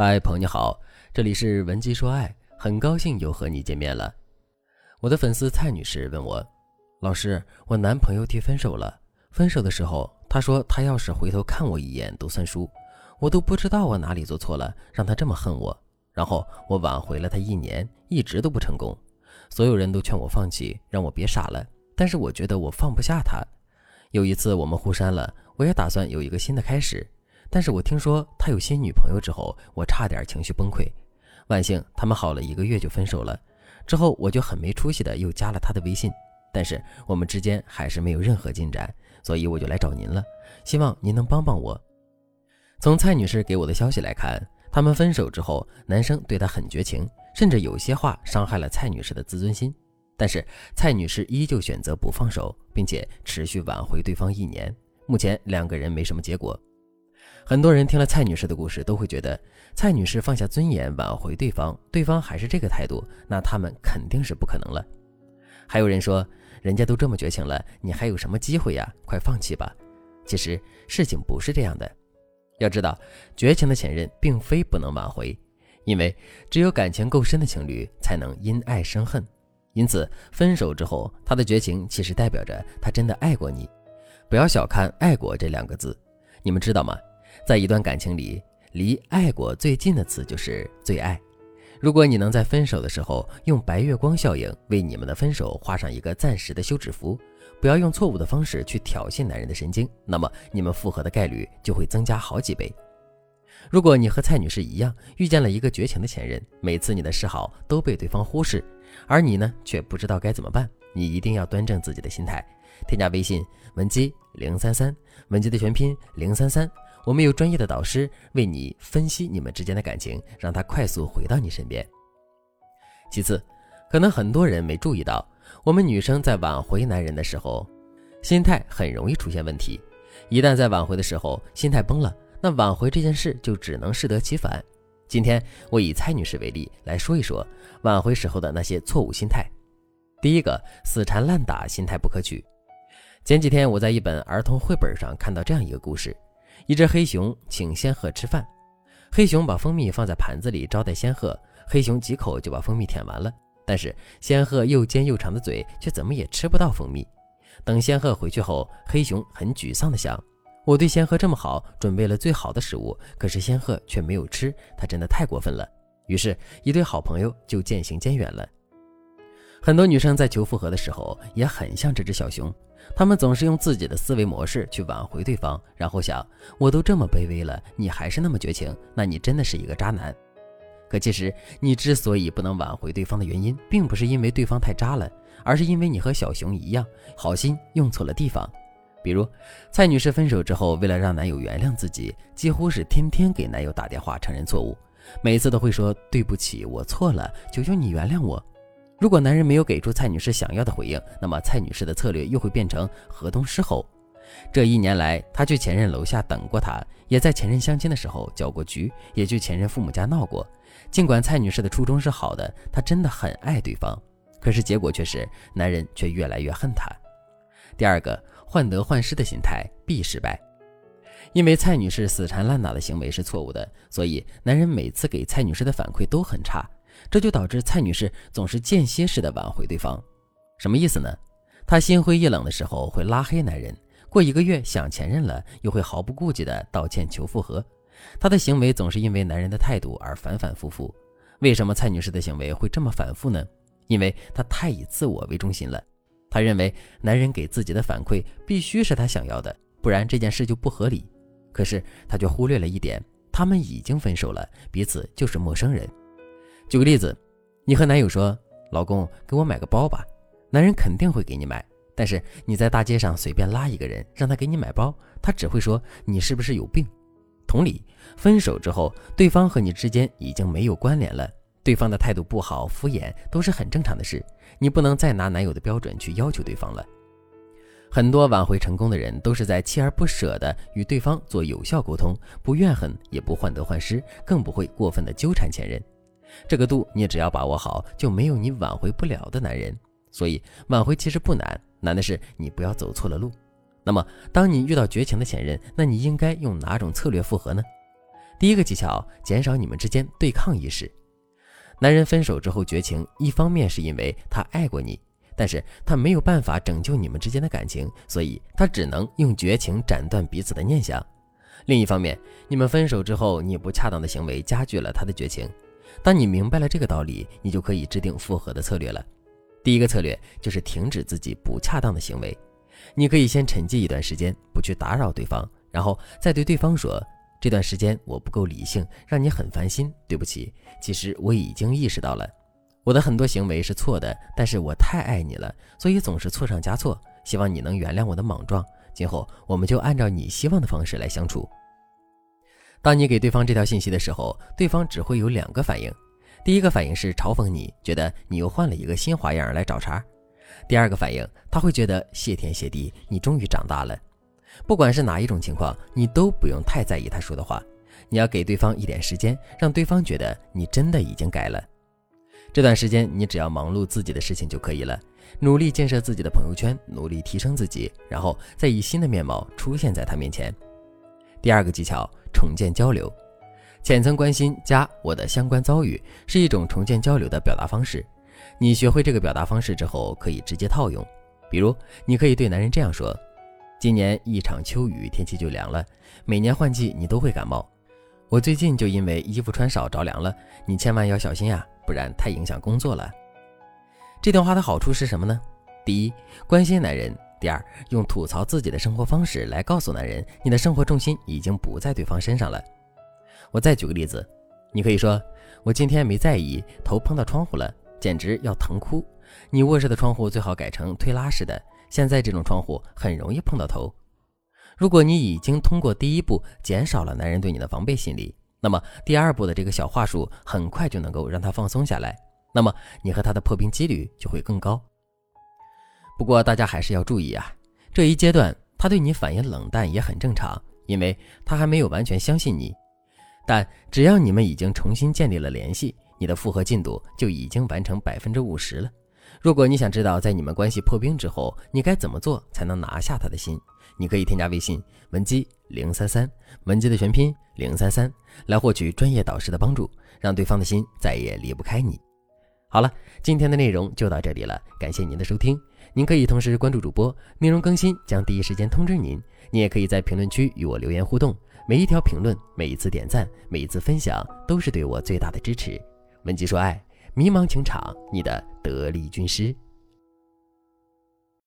嗨，朋友你好，这里是文姬说爱，很高兴又和你见面了。我的粉丝蔡女士问我，老师，我男朋友提分手了。分手的时候，他说他要是回头看我一眼都算输，我都不知道我哪里做错了，让他这么恨我。然后我挽回了他一年，一直都不成功。所有人都劝我放弃，让我别傻了，但是我觉得我放不下他。有一次我们互删了，我也打算有一个新的开始。但是我听说他有新女朋友之后，我差点情绪崩溃。万幸他们好了一个月就分手了。之后我就很没出息的又加了他的微信，但是我们之间还是没有任何进展，所以我就来找您了，希望您能帮帮我。从蔡女士给我的消息来看，他们分手之后，男生对她很绝情，甚至有些话伤害了蔡女士的自尊心。但是蔡女士依旧选择不放手，并且持续挽回对方一年。目前两个人没什么结果。很多人听了蔡女士的故事，都会觉得蔡女士放下尊严挽回对方，对方还是这个态度，那他们肯定是不可能了。还有人说，人家都这么绝情了，你还有什么机会呀？快放弃吧。其实事情不是这样的。要知道，绝情的前任并非不能挽回，因为只有感情够深的情侣才能因爱生恨。因此，分手之后，他的绝情其实代表着他真的爱过你。不要小看“爱过”这两个字，你们知道吗？在一段感情里，离爱过最近的词就是最爱。如果你能在分手的时候用白月光效应为你们的分手画上一个暂时的休止符，不要用错误的方式去挑衅男人的神经，那么你们复合的概率就会增加好几倍。如果你和蔡女士一样遇见了一个绝情的前任，每次你的示好都被对方忽视，而你呢却不知道该怎么办，你一定要端正自己的心态，添加微信文姬零三三，文姬的全拼零三三。我们有专业的导师为你分析你们之间的感情，让他快速回到你身边。其次，可能很多人没注意到，我们女生在挽回男人的时候，心态很容易出现问题。一旦在挽回的时候心态崩了，那挽回这件事就只能适得其反。今天我以蔡女士为例来说一说挽回时候的那些错误心态。第一个，死缠烂打，心态不可取。前几天我在一本儿童绘本上看到这样一个故事。一只黑熊请仙鹤吃饭，黑熊把蜂蜜放在盘子里招待仙鹤，黑熊几口就把蜂蜜舔完了。但是仙鹤又尖又长的嘴却怎么也吃不到蜂蜜。等仙鹤回去后，黑熊很沮丧地想：我对仙鹤这么好，准备了最好的食物，可是仙鹤却没有吃，它真的太过分了。于是，一对好朋友就渐行渐远了。很多女生在求复合的时候也很像这只小熊。他们总是用自己的思维模式去挽回对方，然后想：我都这么卑微了，你还是那么绝情，那你真的是一个渣男。可其实，你之所以不能挽回对方的原因，并不是因为对方太渣了，而是因为你和小熊一样，好心用错了地方。比如，蔡女士分手之后，为了让男友原谅自己，几乎是天天给男友打电话承认错误，每次都会说：“对不起，我错了，求求你原谅我。”如果男人没有给出蔡女士想要的回应，那么蔡女士的策略又会变成河东狮吼。这一年来，她去前任楼下等过他，也在前任相亲的时候搅过局，也去前任父母家闹过。尽管蔡女士的初衷是好的，她真的很爱对方，可是结果却是男人却越来越恨她。第二个，患得患失的心态必失败。因为蔡女士死缠烂打的行为是错误的，所以男人每次给蔡女士的反馈都很差。这就导致蔡女士总是间歇式的挽回对方，什么意思呢？她心灰意冷的时候会拉黑男人，过一个月想前任了，又会毫不顾忌的道歉求复合。她的行为总是因为男人的态度而反反复复。为什么蔡女士的行为会这么反复呢？因为她太以自我为中心了。她认为男人给自己的反馈必须是她想要的，不然这件事就不合理。可是她却忽略了一点，他们已经分手了，彼此就是陌生人。举个例子，你和男友说：“老公，给我买个包吧。”男人肯定会给你买。但是你在大街上随便拉一个人，让他给你买包，他只会说：“你是不是有病？”同理，分手之后，对方和你之间已经没有关联了，对方的态度不好、敷衍都是很正常的事。你不能再拿男友的标准去要求对方了。很多挽回成功的人都是在锲而不舍地与对方做有效沟通，不怨恨，也不患得患失，更不会过分的纠缠前任。这个度你只要把握好，就没有你挽回不了的男人。所以挽回其实不难，难的是你不要走错了路。那么，当你遇到绝情的前任，那你应该用哪种策略复合呢？第一个技巧，减少你们之间对抗意识。男人分手之后绝情，一方面是因为他爱过你，但是他没有办法拯救你们之间的感情，所以他只能用绝情斩断彼此的念想。另一方面，你们分手之后，你不恰当的行为加剧了他的绝情。当你明白了这个道理，你就可以制定复合的策略了。第一个策略就是停止自己不恰当的行为。你可以先沉寂一段时间，不去打扰对方，然后再对对方说。这段时间我不够理性，让你很烦心。对不起，其实我已经意识到了，我的很多行为是错的，但是我太爱你了，所以总是错上加错。希望你能原谅我的莽撞，今后我们就按照你希望的方式来相处。当你给对方这条信息的时候，对方只会有两个反应：第一个反应是嘲讽你，觉得你又换了一个新花样来找茬；第二个反应，他会觉得谢天谢地，你终于长大了。不管是哪一种情况，你都不用太在意他说的话。你要给对方一点时间，让对方觉得你真的已经改了。这段时间，你只要忙碌自己的事情就可以了，努力建设自己的朋友圈，努力提升自己，然后再以新的面貌出现在他面前。第二个技巧，重建交流。浅层关心加我的相关遭遇是一种重建交流的表达方式。你学会这个表达方式之后，可以直接套用。比如，你可以对男人这样说。今年一场秋雨，天气就凉了。每年换季，你都会感冒。我最近就因为衣服穿少着凉了，你千万要小心呀，不然太影响工作了。这段话的好处是什么呢？第一，关心男人；第二，用吐槽自己的生活方式来告诉男人，你的生活重心已经不在对方身上了。我再举个例子，你可以说：“我今天没在意，头碰到窗户了，简直要疼哭。你卧室的窗户最好改成推拉式的。”现在这种窗户很容易碰到头。如果你已经通过第一步减少了男人对你的防备心理，那么第二步的这个小话术很快就能够让他放松下来，那么你和他的破冰几率就会更高。不过大家还是要注意啊，这一阶段他对你反应冷淡也很正常，因为他还没有完全相信你。但只要你们已经重新建立了联系，你的复合进度就已经完成百分之五十了。如果你想知道在你们关系破冰之后，你该怎么做才能拿下他的心，你可以添加微信文姬零三三，文姬的全拼零三三，来获取专业导师的帮助，让对方的心再也离不开你。好了，今天的内容就到这里了，感谢您的收听。您可以同时关注主播，内容更新将第一时间通知您。你也可以在评论区与我留言互动，每一条评论、每一次点赞、每一次分享，都是对我最大的支持。文姬说爱。迷茫情场，你的得力军师。